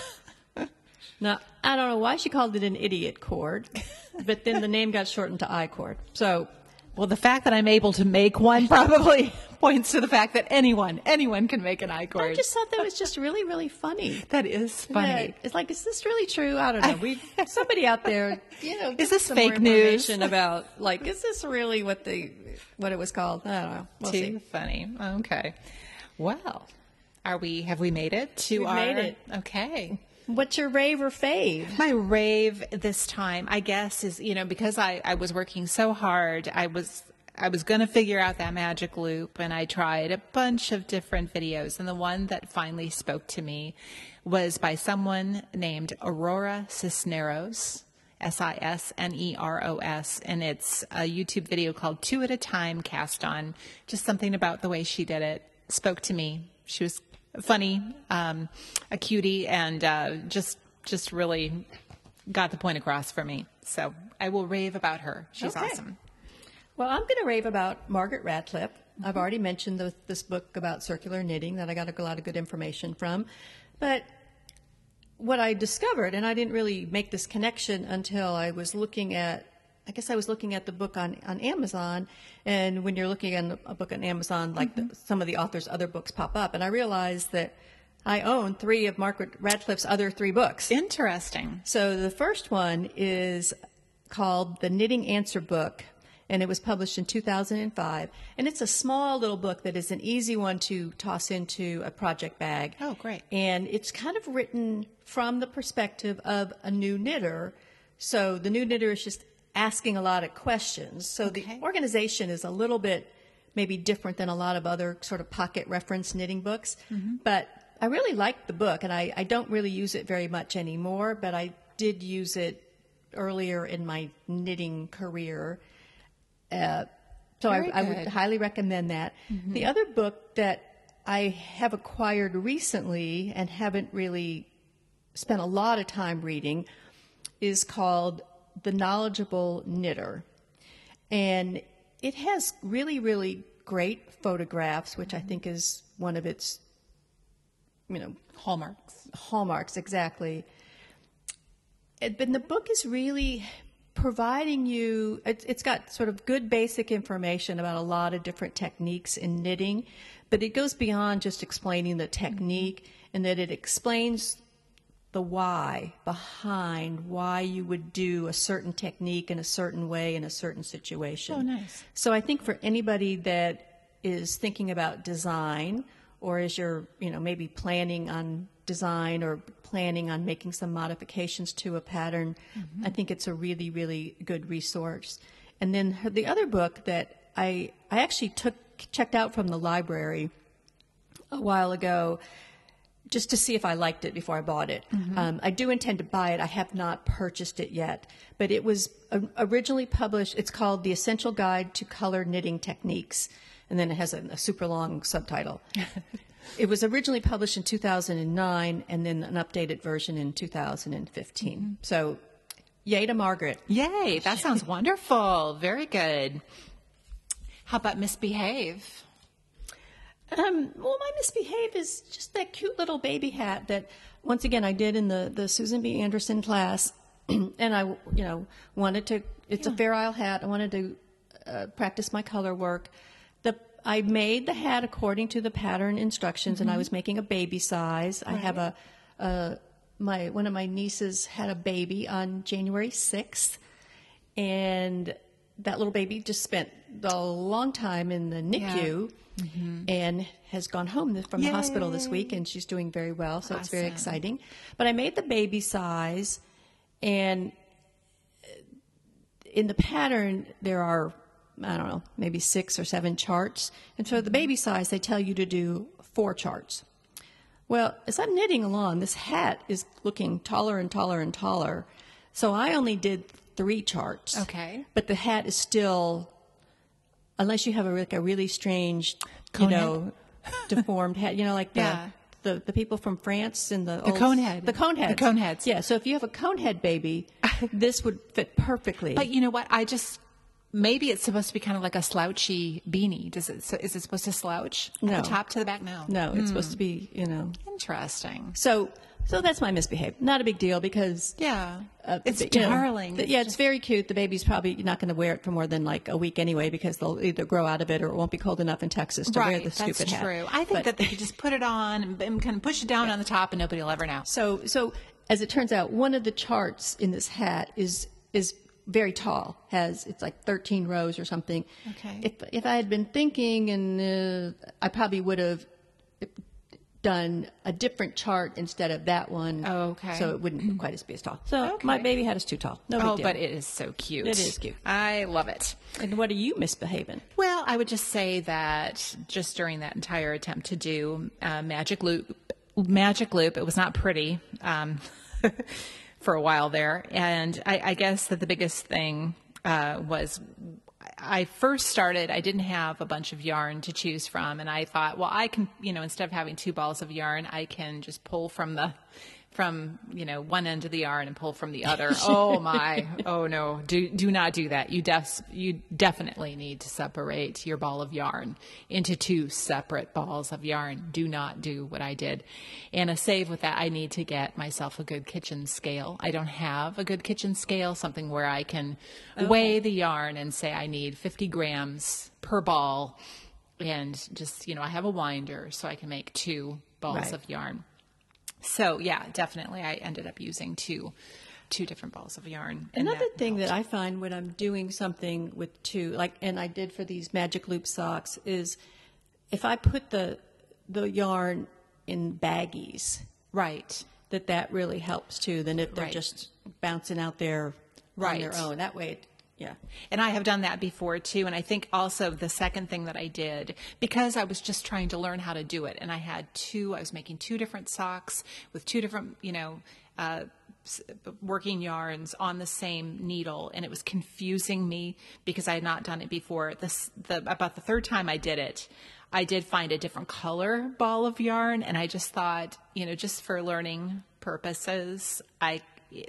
now, I don't know why she called it an idiot cord, but then the name got shortened to I cord. So, Well, the fact that I'm able to make one probably points to the fact that anyone, anyone can make an I cord. I just thought that was just really, really funny. that is funny. Yeah, it's like, is this really true? I don't know. We somebody out there, you know, is this some fake news? information about like, is this really what the what it was called? I don't know. We'll Too see. funny. Okay. Well, are we? Have we made it to We've our? made it. Okay. What's your rave or fave? My rave this time, I guess, is you know because I I was working so hard, I was. I was going to figure out that magic loop and I tried a bunch of different videos and the one that finally spoke to me was by someone named Aurora Cisneros. S I S N E R O S, and it's a YouTube video called Two at a Time Cast On. Just something about the way she did it spoke to me. She was funny, um, a cutie, and uh, just just really got the point across for me. So I will rave about her. She's Okay. awesome. Well, I'm going to rave about Margaret Radcliffe. I've already mentioned the, this book about circular knitting that I got a lot of good information from. But what I discovered, and I didn't really make this connection until I was looking at, I guess I was looking at the book on, on Amazon. And when you're looking at a book on Amazon, like the, some of the author's other books pop up. And I realized that I own three of Margaret Radcliffe's other three books. Interesting. So the first one is called The Knitting Answer Book, and it was published in 2005. And it's a small little book that is an easy one to toss into a project bag. Oh, great. And it's kind of written from the perspective of a new knitter. So the new knitter is just asking a lot of questions. So Okay. the organization is a little bit maybe different than a lot of other sort of pocket reference knitting books. But I really like the book, and I, I don't really use it very much anymore, but I did use it earlier in my knitting career. Uh, so I, I would highly recommend that. The other book that I have acquired recently and haven't really spent a lot of time reading is called The Knowledgeable Knitter. And it has really, really great photographs, which I mm-hmm. think is one of its, you know, Hallmarks. hallmarks exactly. It, but the book is really providing you. It's, it's got sort of good basic information about a lot of different techniques in knitting, but it goes beyond just explaining the mm-hmm. technique, and that it explains the why behind why you would do a certain technique in a certain way in a certain situation. Oh, nice. So I think for anybody that is thinking about design or is you're, you know, maybe planning on design or planning on making some modifications to a pattern, mm-hmm. I think it's a really, really good resource. And then her- the other book that I, I actually took, checked out from the library a while ago just to see if I liked it before I bought it. Um, I do intend to buy it. I have not purchased it yet, but it was uh, originally published. It's called The Essential Guide to Color Knitting Techniques, and then it has a, a super long subtitle. it was originally published in 2009, and then an updated version in 2015. So, yay to Margaret. Yay, that sounds wonderful. Very good. How about misbehave? Um, well, my misbehave is just that cute little baby hat that, once again, I did in the, the Susan B. Anderson class. and I, you know, wanted to, it's a Fair Isle hat. I wanted to uh, practice my color work. The, I made the hat according to the pattern instructions and I was making a baby size. I have a, a, my, one of my nieces had a baby on January 6th and that little baby just spent a long time in the NICU mm-hmm. and has gone home from the hospital this week, and she's doing very well. So it's very exciting. But I made the baby size, and uh, in the pattern there are I don't know maybe six or seven charts, and so the mm-hmm. baby size they tell you to do four charts. Well, as I'm knitting along, this hat is looking taller and taller and taller. So I only did three charts. Okay. But the hat is still, unless you have a, like a really strange, Cone you know, deformed hat, you know, like the, Yeah. the, the people from France and the, The cone head. The cone heads. The cone heads. Yeah. So if you have a cone head baby, this would fit perfectly. But you know what? I just maybe it's supposed to be kind of like a slouchy beanie. Does it? So is it supposed to slouch No. top to the back? No. no, it's supposed hmm. to be, you know. Interesting. So, so that's my misbehave. Not a big deal because Yeah. Uh, it's but, you know, darling. yeah, it's very cute. The baby's probably not going to wear it for more than like a week anyway because they'll either grow out of it or it won't be cold enough in Texas to wear the stupid hat. That's hat. true. I think But- that they could just put it on and, and kind of push it down on the top, and nobody will ever know. So, so as it turns out, one of the charts in this hat is is very tall. Has it's like 13 rows or something. Okay. If if I had been thinking, and uh, I probably would have done a different chart instead of that one. Oh, okay. So it wouldn't quite as be as tall. So my baby hat is too tall. No Oh, but it is so cute. It is cute. I love it. and what are you misbehaving? Well, I would just say that just during that entire attempt to do uh, Magic Loop, Magic Loop, it was not pretty um, for a while there, and I, I guess that the biggest thing uh, was. I first started, I didn't have a bunch of yarn to choose from. And I thought, well, I can, you know, instead of having two balls of yarn, I can just pull from the, from, you know, one end of the yarn and pull from the other. oh my. Oh no. Do, do not do that. You def, you definitely need to separate your ball of yarn into two separate balls of yarn. Do not do what I did. And a save with that, I need to get myself a good kitchen scale. I don't have a good kitchen scale, something where I can weigh the yarn and say I need 50 grams per ball. And just, you know, I have a winder so I can make two balls Right. of yarn. So yeah, definitely I ended up using two two different balls of yarn. Another that thing helped. that I find when I'm doing something with two, like, and I did for these magic loop socks, is if I put the the yarn in baggies, Right. that that really helps too. Than if they're Right. just bouncing out there Right. on their own. That way, it, yeah. And I have done that before too. And I think also the second thing that I did, because I was just trying to learn how to do it, and I had two, I was making two different socks with two different, you know, uh, working yarns on the same needle, and it was confusing me because I had not done it before. This, the about the third time I did it, I did find a different color ball of yarn, and I just thought, you know, just for learning purposes, I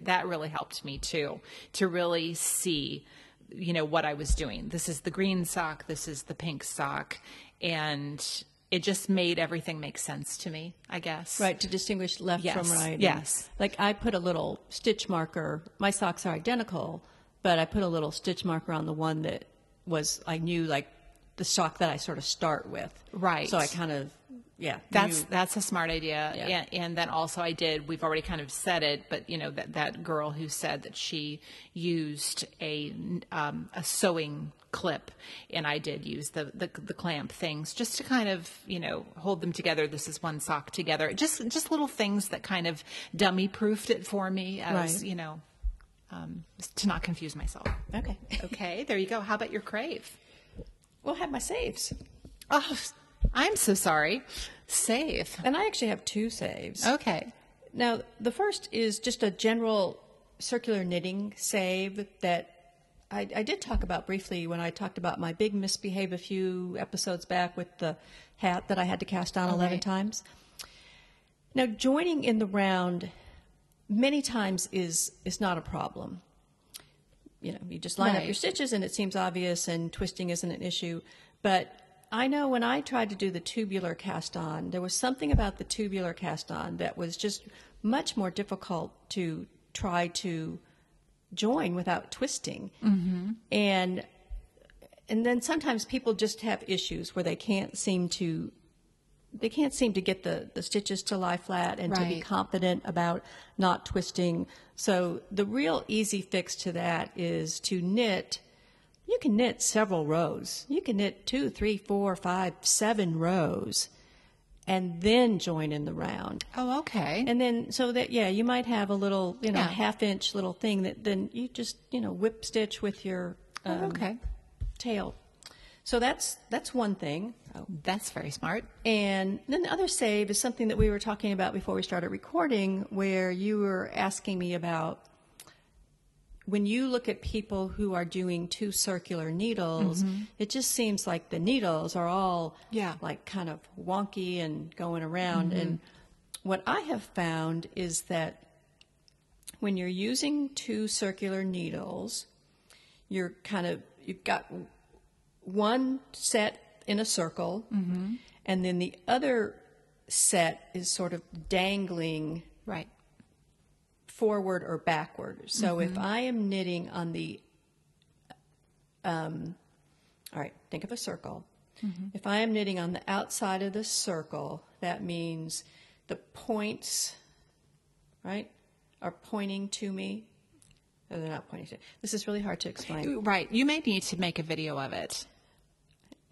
that really helped me too to really see you know what I was doing. This is the green sock, this is the pink sock, and it just made everything make sense to me, I guess. Right, to distinguish left Yes, from right. And, yes. Like I put a little stitch marker. My socks are identical, but I put a little stitch marker on the one that was I knew like the sock that I sort of start with. Right. So I kind of yeah, That's you- that's a smart idea. Yeah. And, and then also I did. We've already kind of said it, but you know that that girl who said that she used a um, a sewing clip, and I did use the, the the clamp things just to kind of you know hold them together. This is one sock together. Just just little things that kind of dummy proofed it for me as Right. you know um, to not confuse myself. okay. Okay, there you go. How about your crave? We'll have my saves, Oh, I'm so sorry. Save. and I actually have two saves. Okay. Now, the first is just a general circular knitting save that I, I did talk about briefly when I talked about my big misbehave a few episodes back with the hat that I had to cast on 11 right. times. Now, joining in the round many times is, is not a problem. You know, you just line up your stitches and it seems obvious and twisting isn't an issue. But I know when I tried to do the tubular cast on, there was something about the tubular cast on that was just much more difficult to try to join without twisting. Mm-hmm. And and then sometimes people just have issues where they can't seem to they can't seem to get the, the stitches to lie flat and to be confident about not twisting. So the real easy fix to that is to knit. You can knit several rows. You can knit two, three, four, five, seven rows, and then join in the round. Oh, okay. And then, so that, yeah, you might have a little, you know, Yeah. half inch little thing that then you just, you know, whip stitch with your um, oh, okay. tail. So that's, that's one thing. Oh, that's very smart. And then the other save is something that we were talking about before we started recording, where you were asking me about when you look at people who are doing two circular needles, mm-hmm. it just seems like the needles are all Yeah. like kind of wonky and going around. Mm-hmm. And what I have found is that when you're using two circular needles, you're kind of you've got one set in a circle, mm-hmm. and then the other set is sort of dangling Right. Forward or backward. So if I am knitting on the, um, all right, think of a circle. If I am knitting on the outside of the circle, that means the points, right, are pointing to me. No, they're not pointing to. This is really hard to explain. Right. You may need to make a video of it.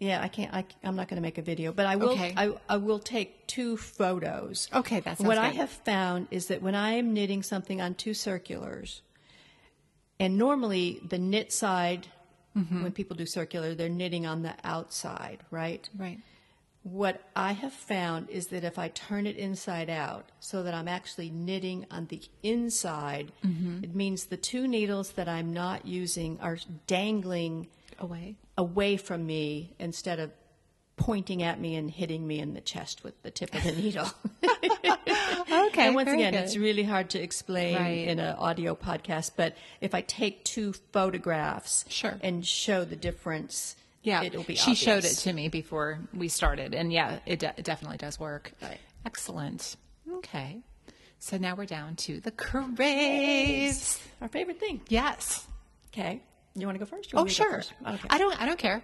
Yeah, I can't. I, I'm not going to make a video, but I will. Okay. I, I will take two photos. Okay, that's what I have found is that when I am knitting something on two circulars, and normally the knit side, Mm-hmm. when people do circular, they're knitting on the outside, right? Right. What I have found is that if I turn it inside out so that I'm actually knitting on the inside, Mm-hmm. it means the two needles that I'm not using are dangling Away. Away from me instead of pointing at me and hitting me in the chest with the tip of the needle. Okay. and once again, good. it's really hard to explain Right. in an audio podcast, but if I take two photographs Sure. and show the difference, yeah. it'll be she showed it to me before we started, and yeah, it, de- it definitely does work. Right. Excellent. Okay. So now we're down to the craves. Our favorite thing. Yes. Okay. You want to go first? Oh, want me to go sure. first? Okay. I don't. I don't care.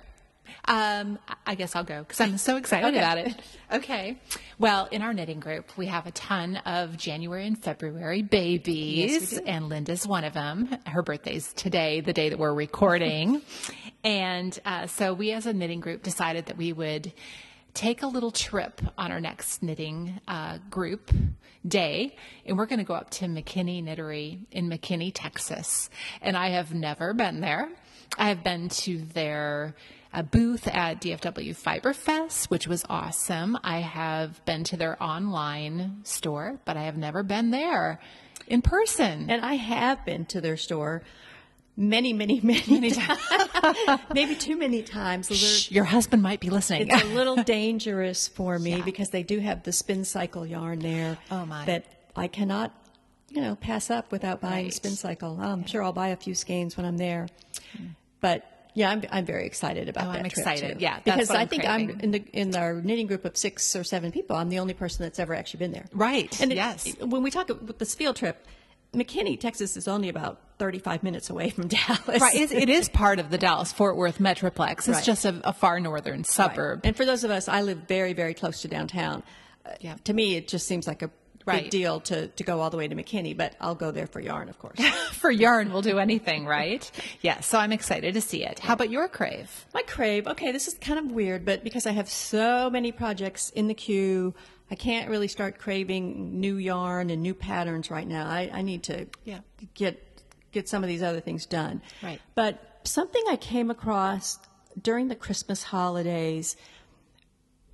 Um, I- I guess I'll go because I'm so excited Okay. about it. Okay. Well, in our knitting group, we have a ton of January and February babies, Yes, and Linda's one of them. Her birthday's today, the day that we're recording, and uh, so we, as a knitting group, decided that we would take a little trip on our next knitting uh, group day, and we're going to go up to McKinney Knittery in McKinney, Texas. And I have never been there. I have been to their uh, booth at DFW Fiber Fest, which was awesome. I have been to their online store, but I have never been there in person. And I have been to their store many, many, many, times. Maybe too many times. Shh, your husband might be listening. It's a little dangerous for me because they do have the spin cycle yarn there. Oh, my. That I cannot, you know, pass up without buying Right. spin cycle. I'm sure I'll buy a few skeins when I'm there. But yeah, I'm, I'm very excited about Oh, that. I'm excited. too. Yeah, that's because I I'm think I'm in the in our knitting group of six or seven people. I'm the only person that's ever actually been there. Right, And it- yes. when we talk about this field trip, McKinney, Texas is only about 35 minutes away from Dallas. Right. It, it is part of the Dallas Fort Worth Metroplex. It's Right. just a, a far northern suburb. Right. And for those of us, I live very, very close to downtown. Uh, Yeah. To me, it just seems like a Right. big deal to, to go all the way to McKinney, but I'll go there for yarn, of course. For yarn, we'll do anything, right? yeah. So I'm excited to see it. How about your crave? My crave, okay, this is kind of weird, but because I have so many projects in the queue, I can't really start craving new yarn and new patterns right now. I, I need to Yeah. get get some of these other things done. Right. But something I came across during the Christmas holidays,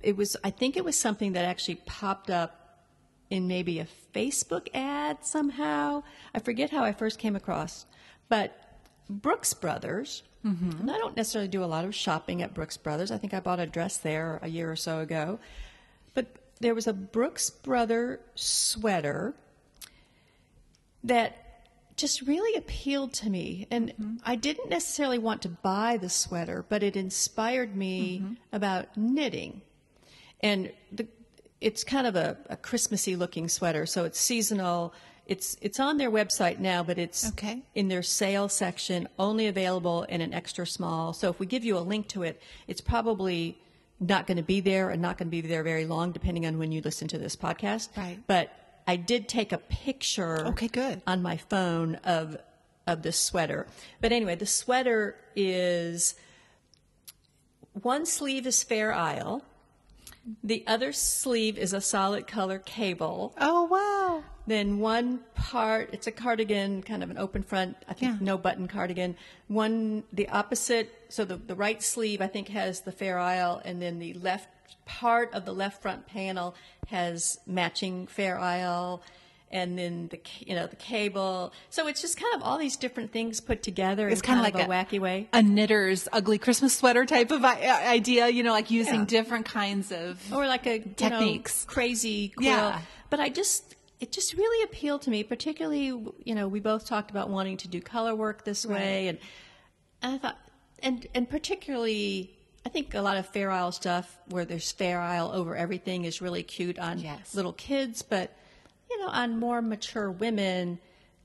it was I think it was something that actually popped up in maybe a Facebook ad somehow. I forget how I first came across, but Brooks Brothers. Mm-hmm. And I don't necessarily do a lot of shopping at Brooks Brothers. I think I bought a dress there a year or so ago. There was a Brooks Brother sweater that just really appealed to me. And mm-hmm. I didn't necessarily want to buy the sweater, but it inspired me mm-hmm. about knitting. And the, it's kind of a, a Christmassy looking sweater, so it's seasonal. It's it's on their website now, but it's Okay. in their sale section, only available in an extra small. So if we give you a link to it, it's probably not going to be there and not going to be there very long, depending on when you listen to this podcast. Right. But I did take a picture. Okay, good. On my phone of of this sweater. But anyway, the sweater is one sleeve is Fair Isle. The other sleeve is a solid color cable. Oh, wow. Then one part, it's a cardigan, kind of an open front, I think Yeah. no button cardigan. One, the opposite, so the, the right sleeve, I think, has the Fair Isle, and then the left part of the left front panel has matching Fair Isle, and then the, you know, the cable. So it's just kind of all these different things put together It's in kind kind of like a, wacky way. A knitter's ugly Christmas sweater type of uh, idea, you know, like using Yeah. different kinds of. or like a you Techniques. know, crazy quilt. Yeah. But I just it just really appealed to me, particularly you know we both talked about wanting to do color work this way, and, and I thought and and particularly. I think a lot of Fair Isle stuff where there's Fair Isle over everything is really cute on Yes. little kids, but you know, on more mature women,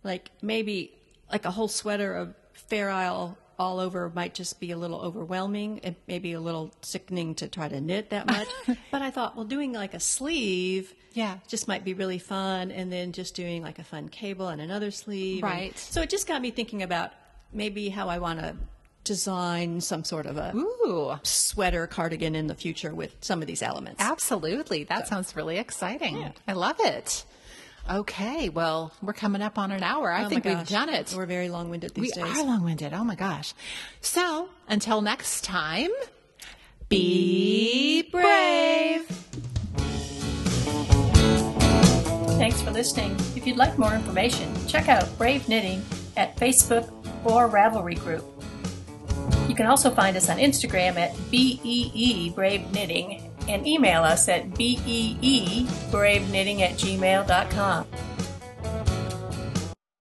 like maybe like a whole sweater of Fair Isle all over might just be a little overwhelming and maybe a little sickening to try to knit that much. but I thought, well, doing like a sleeve, Yeah. just might be really fun, and then just doing like a fun cable and another sleeve, and- Right. so it just got me thinking about maybe how I want to design some sort of a Ooh, sweater cardigan in the future with some of these elements. absolutely. That sounds really exciting. I love it. Okay, well, we're coming up on an hour. I Oh think we've done it. We're very long-winded these we days. We are long winded. Oh my gosh. So until next time, be brave. Thanks for listening. If you'd like more information, check out Brave Knitting at Facebook or Ravelry Group. You can also find us on Instagram at BEE Brave Knitting and email us at BEE at gmail.com.